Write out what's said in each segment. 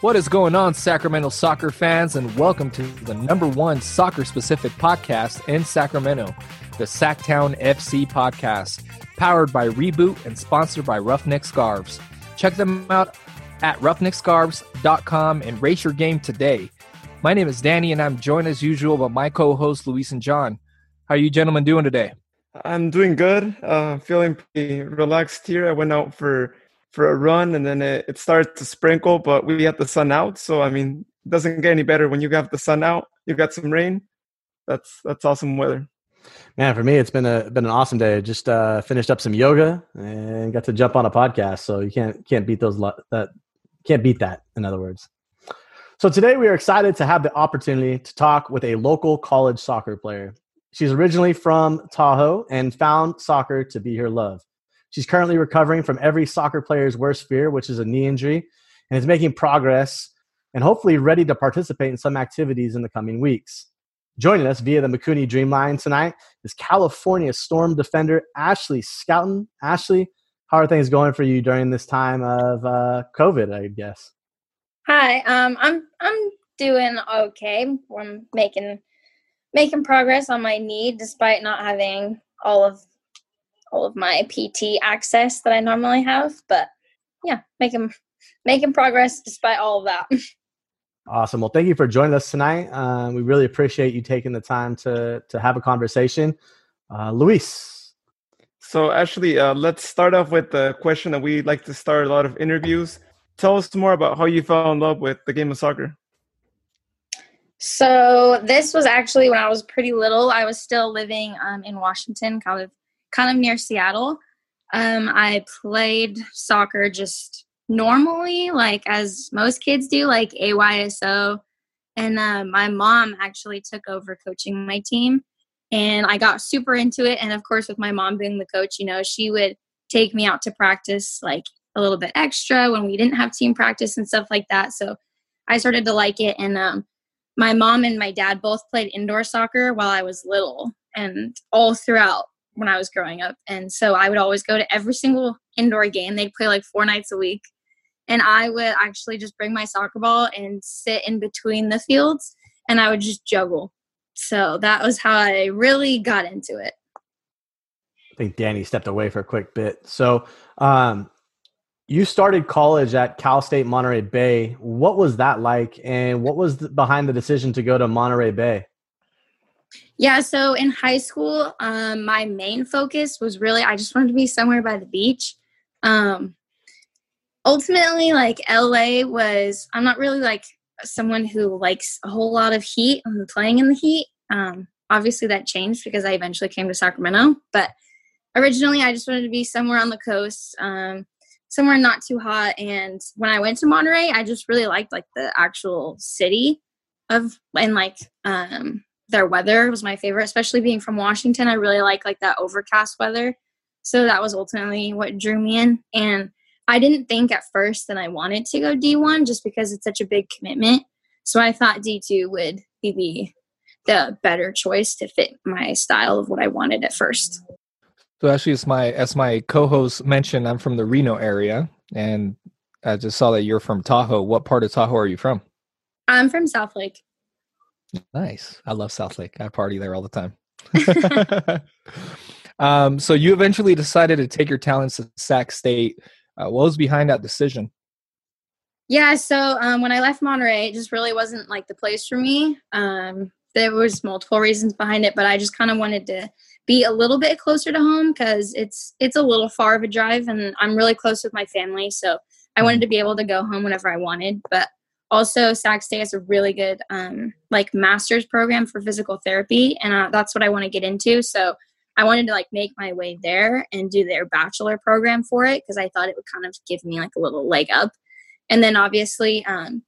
What is going on, Sacramento soccer fans, and welcome to the number one soccer specific podcast in Sacramento, the Sactown FC podcast, powered by Reboot and sponsored by Roughneck Scarves. Check them out at roughneckscarves.com and race your game today. My name is Danny, and I'm joined as usual by my co hosts, Luis and John. How are you gentlemen doing today? I'm doing good. Uh, feeling pretty relaxed here. I went out for for a run and then it, it to sprinkle, but we had the sun out. So I mean, it doesn't get any better when you have the sun out. You got some rain. That's that's awesome weather. Man, for me, it's been a been an awesome day. Just uh, finished up some yoga and got to jump on a podcast. So you can't can't beat those that can't beat that. In other words. So today we are excited to have the opportunity to talk with a local college soccer player. She's originally from Tahoe and found soccer to be her love. She's currently recovering from every soccer player's worst fear, which is a knee injury, and is making progress and hopefully ready to participate in some activities in the coming weeks. Joining us via the Mikuni Dreamline tonight is California Storm defender Ashlee Schouten. Ashlee, how are things going for you during this time of uh, COVID? I guess. Hi, um, I'm I'm doing okay. I'm making making progress on my knee despite not having all of all of my PT access that I normally have. But yeah, making making progress despite all of that. Awesome. Well, thank you for joining us tonight. Uh, we really appreciate you taking the time to to have a conversation, uh, Luis. So, Ashlee, uh, let's start off with the question that we like to start a lot of interviews. Tell us more about how you fell in love with the game of soccer. So, this was actually when I was pretty little. I was still living um, in Washington, kind of kind of near Seattle. Um, I played soccer just normally, like as most kids do, like AYSO. And uh, my mom actually took over coaching my team, and I got super into it. And of course, with my mom being the coach, you know, she would take me out to practice like a little bit extra when we didn't have team practice and stuff like that. So I started to like it. And um, my mom and my dad both played indoor soccer while I was little, and all throughout when I was growing up. And so I would always go to every single indoor game. They'd play like four nights a week. And I would actually just bring my soccer ball and sit in between the fields and I would just juggle. So that was how I really got into it. I think Danny stepped away for a quick bit. So, um, you started college at Cal State Monterey Bay. What was that like, and what was the, behind the decision to go to Monterey Bay? Yeah, so in high school, um, my main focus was really I just wanted to be somewhere by the beach. Um, ultimately, like LA was, I'm not really like someone who likes a whole lot of heat and playing in the heat. Um, obviously, that changed because I eventually came to Sacramento, but originally I just wanted to be somewhere on the coast, um, somewhere not too hot. And when I went to Monterey, I just really liked like the actual city of and like um their weather was my favorite, especially being from Washington. I really like like that overcast weather. So that was ultimately what drew me in. And I didn't think at first that I wanted to go D1 just because it's such a big commitment. So I thought D2 would be the better choice to fit my style of what I wanted at first. So actually, as my as my co-host mentioned, I'm from the Reno area, and I just saw that you're from Tahoe. What part of Tahoe are you from? I'm from Southlake. Nice. I love South Lake. I party there all the time. um, so you eventually decided to take your talents to Sac State. Uh, what was behind that decision? Yeah, so um, when I left Monterey, it just really wasn't like the place for me. Um, there was multiple reasons behind it, but I just kind of wanted to be a little bit closer to home because it's it's a little far of a drive, and I'm really close with my family, so I wanted mm-hmm. to be able to go home whenever I wanted. But also sac state has a really good um, like master's program for physical therapy and uh, that's what i want to get into. So i wanted to like make my way there and do their bachelor program for it because i thought it would kind of give me like a little leg up. And then obviously um,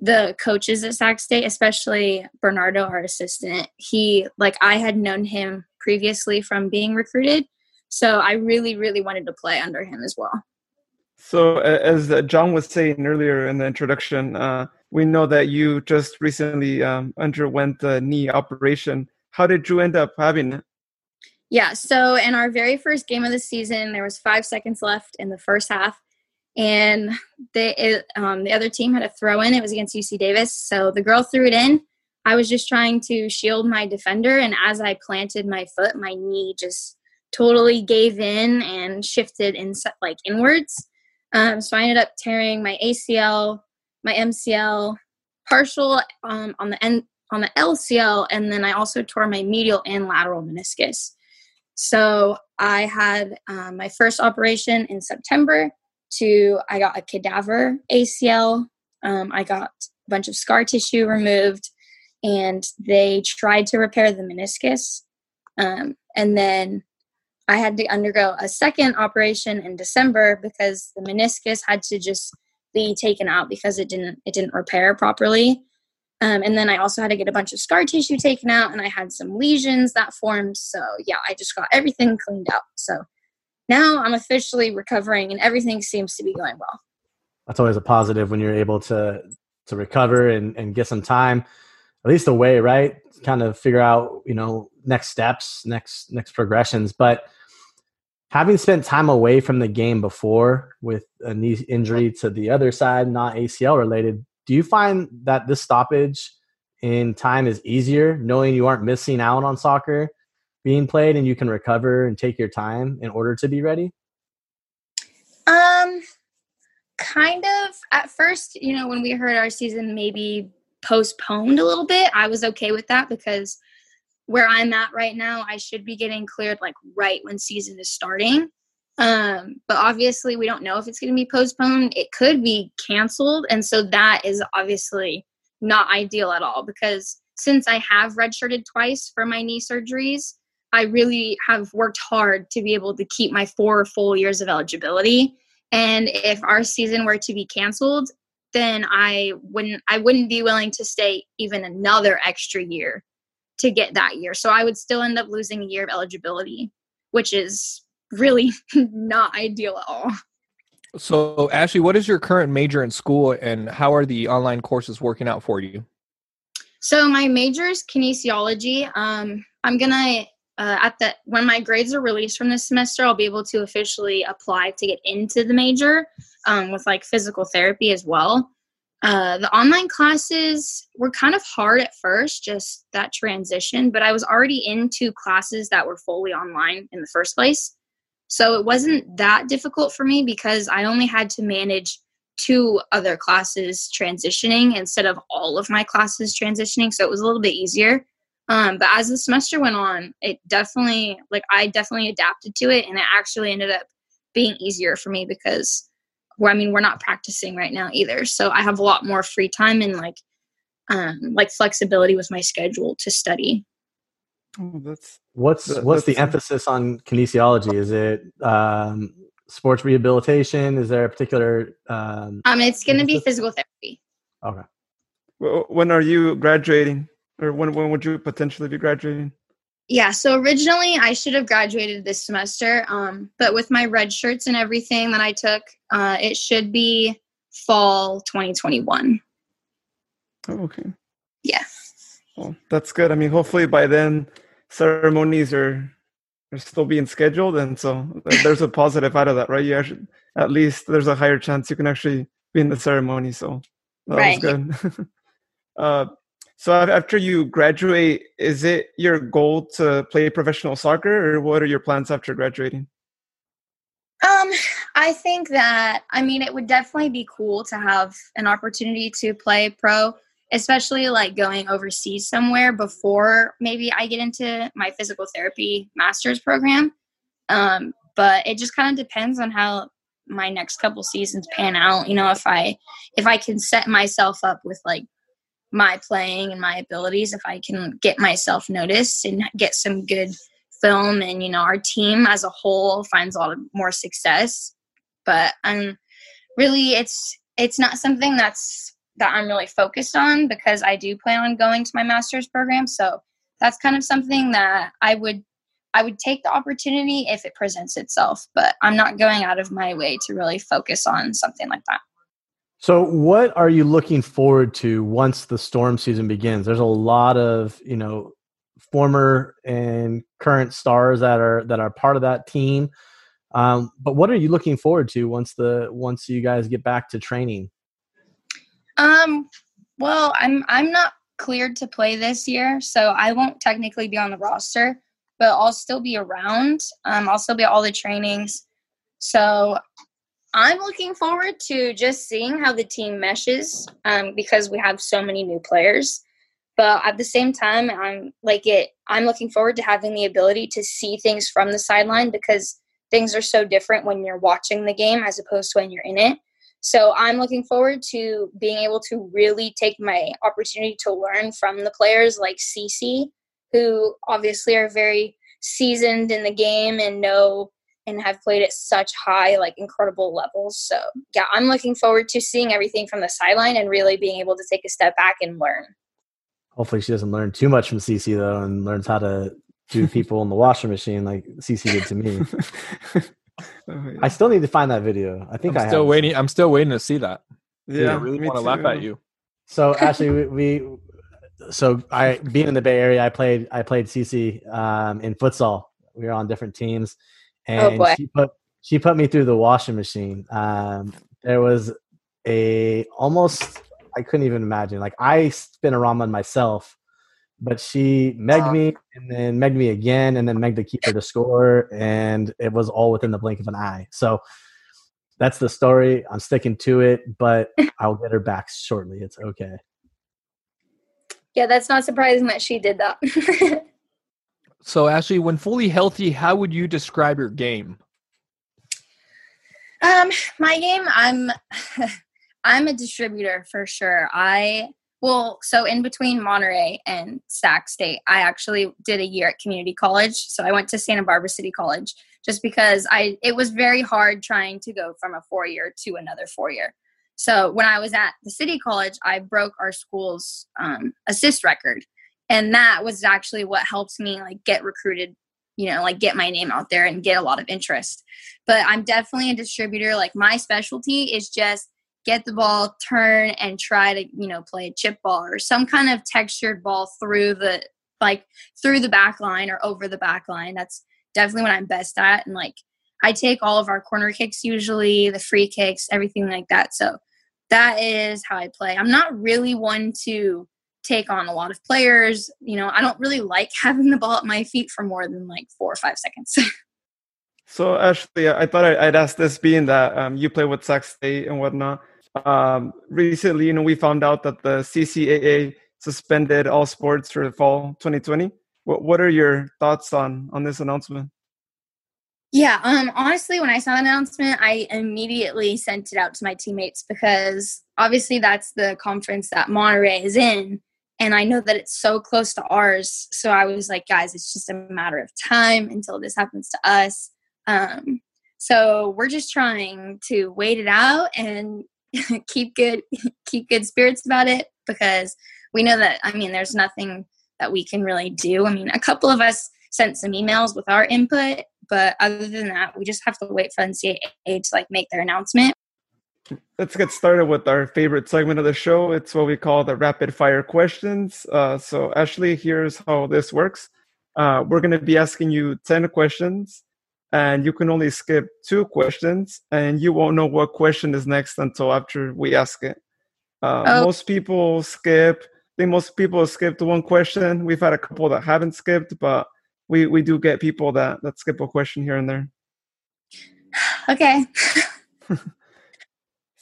the coaches at sac state especially bernardo our assistant he like i had known him previously from being recruited. So i really really wanted to play under him as well so, as John was saying earlier in the introduction, uh, we know that you just recently um, underwent the knee operation. How did you end up having it? Yeah, so in our very first game of the season, there was five seconds left in the first half, and they it, um, the other team had a throw in. It was against UC Davis, so the girl threw it in. I was just trying to shield my defender, and as I planted my foot, my knee just totally gave in and shifted in like inwards. Um, so I ended up tearing my ACL, my MCL, partial um, on the end on the LCL, and then I also tore my medial and lateral meniscus. So I had um, my first operation in September. To I got a cadaver ACL. Um, I got a bunch of scar tissue removed, and they tried to repair the meniscus. Um, and then I had to undergo a second operation in December because the meniscus had to just be taken out because it didn't it didn't repair properly. Um, and then I also had to get a bunch of scar tissue taken out, and I had some lesions that formed. So yeah, I just got everything cleaned out. So now I'm officially recovering, and everything seems to be going well. That's always a positive when you're able to to recover and, and get some time, at least away, right? To kind of figure out you know next steps, next next progressions. But having spent time away from the game before with a knee injury to the other side, not ACL related, do you find that this stoppage in time is easier knowing you aren't missing out on soccer being played and you can recover and take your time in order to be ready? Um kind of at first, you know, when we heard our season maybe postponed a little bit, I was okay with that because where I'm at right now, I should be getting cleared like right when season is starting. Um, but obviously, we don't know if it's going to be postponed. It could be canceled. And so that is obviously not ideal at all because since I have redshirted twice for my knee surgeries, I really have worked hard to be able to keep my four full years of eligibility. And if our season were to be canceled, then I wouldn't I wouldn't be willing to stay even another extra year to get that year. So I would still end up losing a year of eligibility, which is really not ideal at all. So, Ashlee, what is your current major in school and how are the online courses working out for you? So, my major is kinesiology. Um, I'm going to, uh, at the when my grades are released from this semester, I'll be able to officially apply to get into the major um, with like physical therapy as well. Uh, the online classes were kind of hard at first, just that transition, but I was already into classes that were fully online in the first place. So it wasn't that difficult for me because I only had to manage two other classes transitioning instead of all of my classes transitioning. So it was a little bit easier. Um, but as the semester went on, it definitely, like, I definitely adapted to it and it actually ended up being easier for me because, well, I mean, we're not practicing right now either. So I have a lot more free time and, like, um, like flexibility with my schedule to study. Oh, that's what's that, what's that's, the emphasis on kinesiology? Is it um, sports rehabilitation? Is there a particular? Um, um it's going to be physical therapy. Okay. Well, when are you graduating, or when when would you potentially be graduating? Yeah, so originally I should have graduated this semester, um, but with my red shirts and everything that I took, uh, it should be fall 2021. Oh, okay. Yeah. Well, that's good. I mean, hopefully by then ceremonies are are still being scheduled, and so there's a positive out of that, right? You actually, at least there's a higher chance you can actually be in the ceremony. So that right. was good. uh, so after you graduate, is it your goal to play professional soccer, or what are your plans after graduating? Um, I think that I mean it would definitely be cool to have an opportunity to play pro especially like going overseas somewhere before maybe I get into my physical therapy master's program. Um, but it just kind of depends on how my next couple seasons pan out. You know, if I if I can set myself up with like my playing and my abilities, if I can get myself noticed and get some good film and you know our team as a whole finds a lot of more success. But um really it's it's not something that's that I'm really focused on because I do plan on going to my master's program. So that's kind of something that I would I would take the opportunity if it presents itself, but I'm not going out of my way to really focus on something like that. So what are you looking forward to once the storm season begins? There's a lot of, you know, former and current stars that are that are part of that team. Um, but what are you looking forward to once the once you guys get back to training? Um, well, I'm I'm not cleared to play this year, so I won't technically be on the roster, but I'll still be around. Um, I'll still be at all the trainings. So I'm looking forward to just seeing how the team meshes um, because we have so many new players. But at the same time, I'm like it. I'm looking forward to having the ability to see things from the sideline because things are so different when you're watching the game as opposed to when you're in it. So I'm looking forward to being able to really take my opportunity to learn from the players like Cece, who obviously are very seasoned in the game and know and have played at such high, like incredible levels. So yeah, I'm looking forward to seeing everything from the sideline and really being able to take a step back and learn. Hopefully, she doesn't learn too much from cc though, and learns how to do people in the washing machine like cc did to me. oh, yeah. I still need to find that video. I think I'm I still waiting. I'm still waiting to see that. Yeah, I really want to laugh at you. So actually, we, we, so I being in the Bay Area, I played I played CC um, in futsal. We were on different teams, and oh she put she put me through the washing machine. Um, there was a almost I couldn't even imagine. Like I spin a ramen myself, but she megged me and then megged me again and then megged the keeper to score, and it was all within the blink of an eye. So that's the story. I'm sticking to it, but I'll get her back shortly. It's okay. Yeah, that's not surprising that she did that. So, Ashlee, when fully healthy, how would you describe your game? Um, my game, I'm, I'm a distributor for sure. I well, so in between Monterey and Sac State, I actually did a year at community college. So I went to Santa Barbara City College just because I it was very hard trying to go from a four year to another four year. So when I was at the city college, I broke our school's um, assist record and that was actually what helped me like get recruited you know like get my name out there and get a lot of interest. But i'm definitely a distributor. Like my specialty is just get the ball turn and try to you know play a chip ball or some kind of textured ball through the like through the back line or over the back line. That's definitely what i'm best at. And like i take all of our corner kicks usually the free kicks everything like that. So that is how i play. I'm not really one to take on a lot of players. You know, I don't really like having the ball at my feet for more than like four or five seconds. so, Ashlee, I thought I'd ask this being that um, you play with Sac State and whatnot. Um, recently, you know, we found out that the CCAA suspended all sports for the fall 2020. What What are your thoughts on on this announcement? Yeah, um, honestly, when I saw the announcement, I immediately sent it out to my teammates because obviously that's the conference that Monterey is in and I know that it's so close to ours. So I was like, guys, it's just a matter of time until this happens to us. Um, so we're just trying to wait it out and keep good keep good spirits about it because we know that I mean there's nothing that we can really do. I mean, a couple of us sent some emails with our input, but other than that, we just have to wait for NCAA to like make their announcement let's get started with our favorite segment of the show. It's what we call the rapid fire questions. Uh, so, Ashlee, here's how this works. Uh, we're going to be asking you 10 questions, and you can only skip two questions, and you won't know what question is next until after we ask it. Uh, oh. Most people skip. I think most people skipped one question. We've had a couple that haven't skipped, but we, we do get people that, that skip a question here and there. Okay.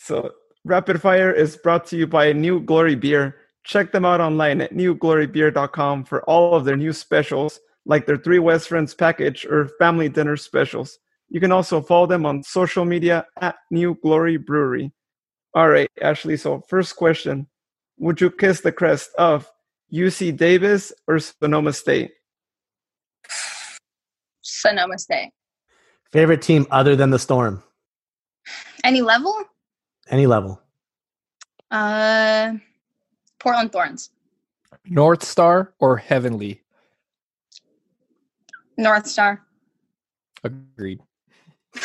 So, Rapid Fire is brought to you by New Glory Beer. Check them out online at newglorybeer.com for all of their new specials, like their Three West Friends package or family dinner specials. You can also follow them on social media at New Glory Brewery. All right, Ashlee. So, first question Would you kiss the crest of UC Davis or Sonoma State? Sonoma State. Favorite team other than the Storm? Any level? Any level. Uh, Portland Thorns. North Star or Heavenly? North Star. Agreed.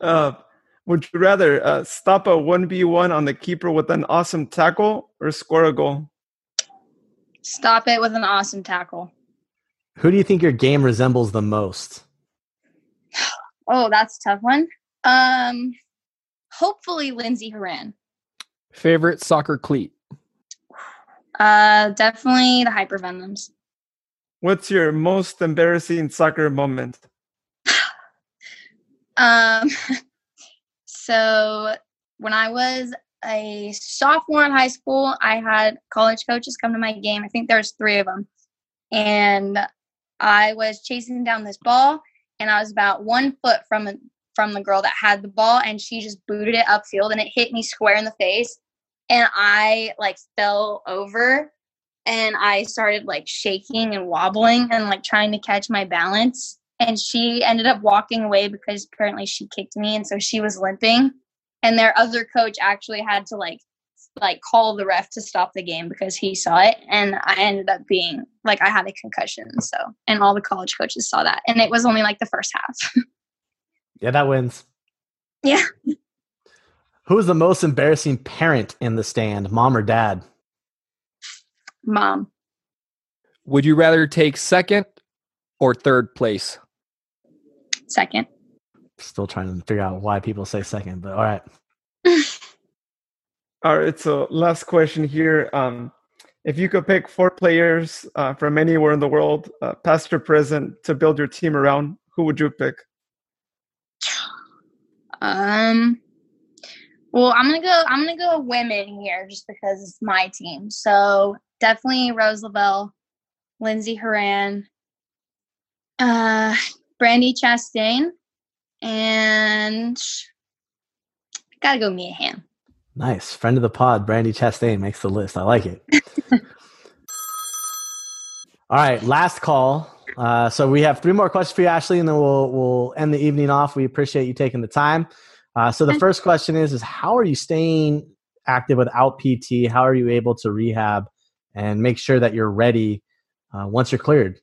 uh, would you rather uh, stop a 1v1 on the keeper with an awesome tackle or score a goal? Stop it with an awesome tackle. Who do you think your game resembles the most? Oh, that's a tough one. Um, hopefully Lindsey Horan. Favorite soccer cleat? Uh, definitely the hypervenoms. What's your most embarrassing soccer moment? Um, so when I was a sophomore in high school, I had college coaches come to my game. I think there's three of them, and I was chasing down this ball, and I was about one foot from from the girl that had the ball, and she just booted it upfield, and it hit me square in the face, and I like fell over, and I started like shaking and wobbling and like trying to catch my balance. And she ended up walking away because apparently she kicked me, and so she was limping and their other coach actually had to like like call the ref to stop the game because he saw it and i ended up being like i had a concussion so and all the college coaches saw that and it was only like the first half yeah that wins yeah who's the most embarrassing parent in the stand mom or dad mom would you rather take second or third place second Still trying to figure out why people say second, but all right. all right. So last question here. Um, if you could pick four players uh, from anywhere in the world, uh, past or present, to build your team around, who would you pick? Um. Well, I'm gonna go. I'm gonna go women here, just because it's my team. So definitely Rose Lavelle, Lindsey Horan, uh, Brandi Chastain, and gotta go Mia Hamm. Nice. Friend of the pod, Brandi Chastain makes the list. I like it. All right, last call. Uh, so we have three more questions for you, Ashlee, and then we'll we'll end the evening off. We appreciate you taking the time. Uh, so the first question is: is how are you staying active without PT? How are you able to rehab and make sure that you're ready uh, once you're cleared?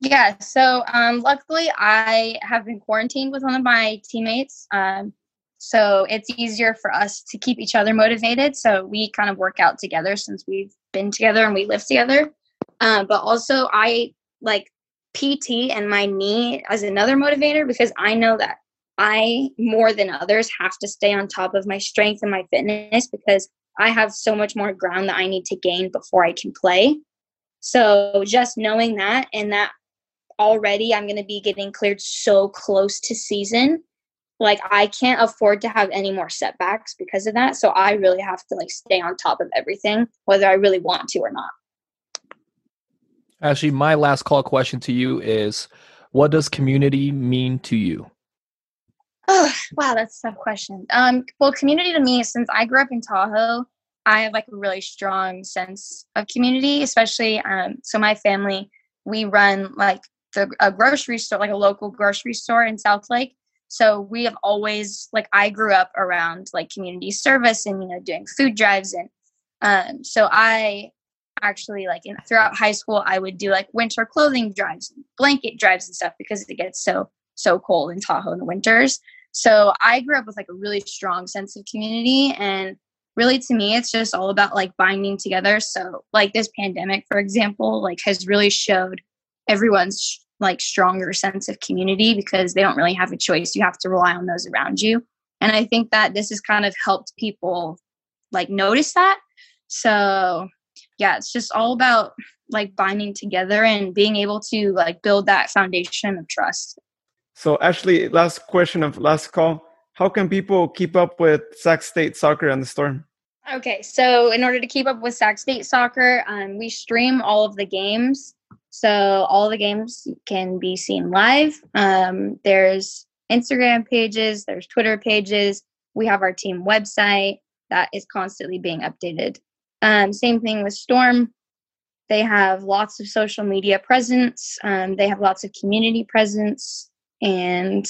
Yeah, so um, luckily I have been quarantined with one of my teammates. Um, so it's easier for us to keep each other motivated. So we kind of work out together since we've been together and we live together. Um, but also, I like PT and my knee as another motivator because I know that I, more than others, have to stay on top of my strength and my fitness because I have so much more ground that I need to gain before I can play. So just knowing that and that already I'm going to be getting cleared so close to season. Like I can't afford to have any more setbacks because of that. So I really have to like stay on top of everything, whether I really want to or not. Actually, my last call question to you is what does community mean to you? Oh, wow, that's a tough question. Um, well, community to me, since I grew up in Tahoe, I have like a really strong sense of community, especially um, so my family, we run like the a grocery store, like a local grocery store in South Lake. So we have always like I grew up around like community service and you know doing food drives and um, so I actually like in, throughout high school I would do like winter clothing drives, blanket drives and stuff because it gets so so cold in Tahoe in the winters. So I grew up with like a really strong sense of community and really to me it's just all about like binding together. So like this pandemic for example like has really showed everyone's like stronger sense of community because they don't really have a choice. You have to rely on those around you. And I think that this has kind of helped people like notice that. So yeah, it's just all about like binding together and being able to like build that foundation of trust. So Ashlee, last question of last call. How can people keep up with Sac State soccer and the Storm? Okay, so in order to keep up with Sac State soccer, um, we stream all of the games so all the games can be seen live. Um, there's Instagram pages, there's Twitter pages. We have our team website that is constantly being updated. Um, same thing with Storm. They have lots of social media presence. Um, they have lots of community presence, and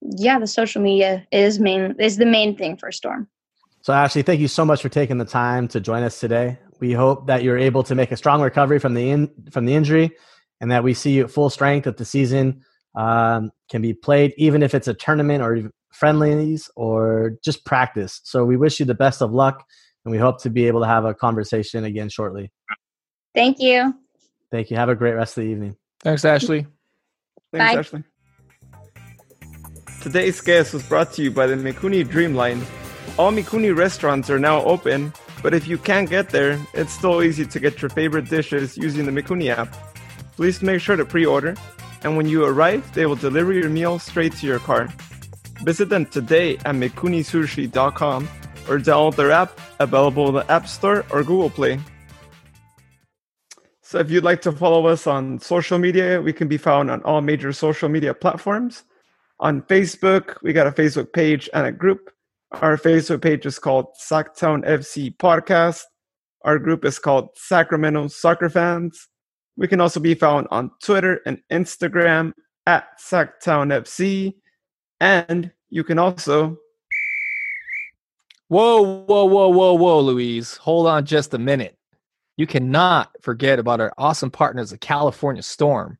yeah, the social media is main is the main thing for Storm. So Ashlee, thank you so much for taking the time to join us today. We hope that you're able to make a strong recovery from the in, from the injury, and that we see you at full strength that the season um, can be played, even if it's a tournament or friendlies or just practice. So we wish you the best of luck, and we hope to be able to have a conversation again shortly. Thank you. Thank you. Have a great rest of the evening. Thanks, Ashlee. Thanks, Bye. Ashlee. Today's guest was brought to you by the Mikuni Dreamline. All Mikuni restaurants are now open, but if you can't get there, it's still easy to get your favorite dishes using the Mikuni app. Please make sure to pre order, and when you arrive, they will deliver your meal straight to your car. Visit them today at mikunisushi.com or download their app, available in the App Store or Google Play. So if you'd like to follow us on social media, we can be found on all major social media platforms. On Facebook, we got a Facebook page and a group. Our Facebook page is called Sactown FC Podcast. Our group is called Sacramento Soccer Fans. We can also be found on Twitter and Instagram at Sactown FC. And you can also. Whoa, whoa, whoa, whoa, whoa, Louise. Hold on just a minute. You cannot forget about our awesome partners the California Storm.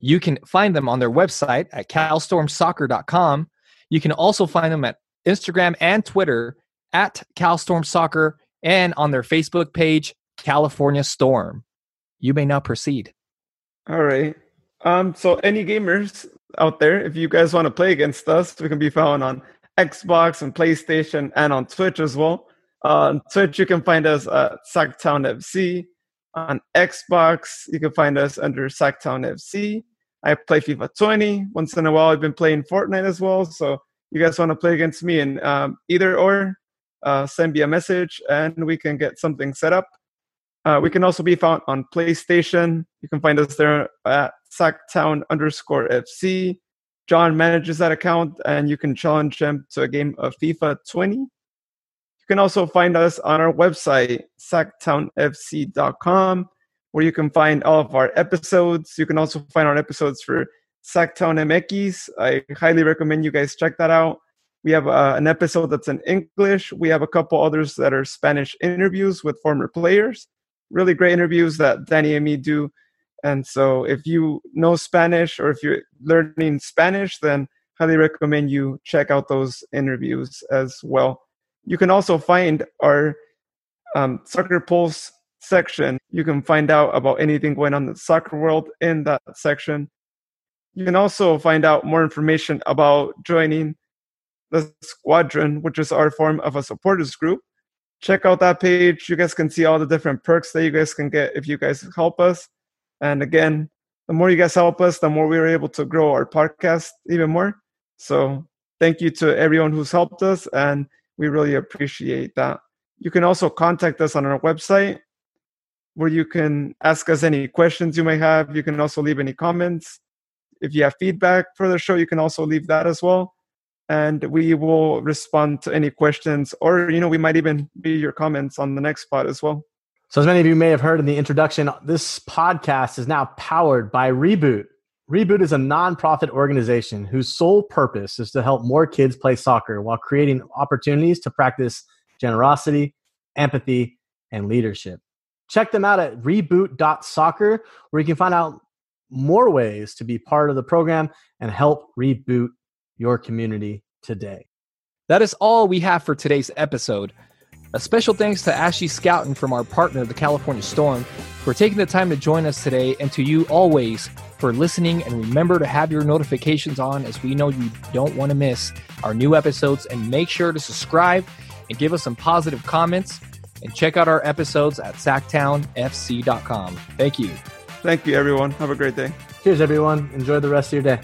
You can find them on their website at calstormsoccer.com. You can also find them at Instagram and Twitter at calstormsoccer and on their Facebook page, California Storm. You may now proceed. All right. Um, so any gamers out there, if you guys want to play against us, we can be found on Xbox and PlayStation and on Twitch as well. Uh, on Twitch, you can find us at Sactown FC. On Xbox, you can find us under Sactown FC. I play FIFA 20. Once in a while, I've been playing Fortnite as well. So you guys want to play against me and um, either or, uh, send me a message and we can get something set up. Uh, we can also be found on PlayStation. You can find us there at Sactown underscore FC. John manages that account and you can challenge him to a game of FIFA 20. You can also find us on our website, sactownfc.com, where you can find all of our episodes. You can also find our episodes for Sactown MX. I highly recommend you guys check that out. We have uh, an episode that's in English. We have a couple others that are Spanish interviews with former players. Really great interviews that Danny and me do. And so, if you know Spanish or if you're learning Spanish, then highly recommend you check out those interviews as well. You can also find our um, Soccer Pulse section. You can find out about anything going on in the soccer world in that section. You can also find out more information about joining the Squadron, which is our form of a supporters group. Check out that page. You guys can see all the different perks that you guys can get if you guys help us. And again, the more you guys help us, the more we're able to grow our podcast even more. So thank you to everyone who's helped us, and we really appreciate that. You can also contact us on our website where you can ask us any questions you may have. You can also leave any comments. If you have feedback for the show, you can also leave that as well. And we will respond to any questions, or you know, we might even be your comments on the next spot as well. So, as many of you may have heard in the introduction, this podcast is now powered by Reboot. Reboot is a nonprofit organization whose sole purpose is to help more kids play soccer while creating opportunities to practice generosity, empathy, and leadership. Check them out at reboot.soccer, where you can find out more ways to be part of the program and help reboot your community today. That is all we have for today's episode. A special thanks to Ashlee Schouten from our partner, the California Storm, for taking the time to join us today, and to you always for listening. And remember to have your notifications on, as we know you don't want to miss our new episodes. And make sure to subscribe and give us some positive comments. And check out our episodes at sactownfc.com. Thank you. Thank you, everyone. Have a great day. Cheers, everyone. Enjoy the rest of your day.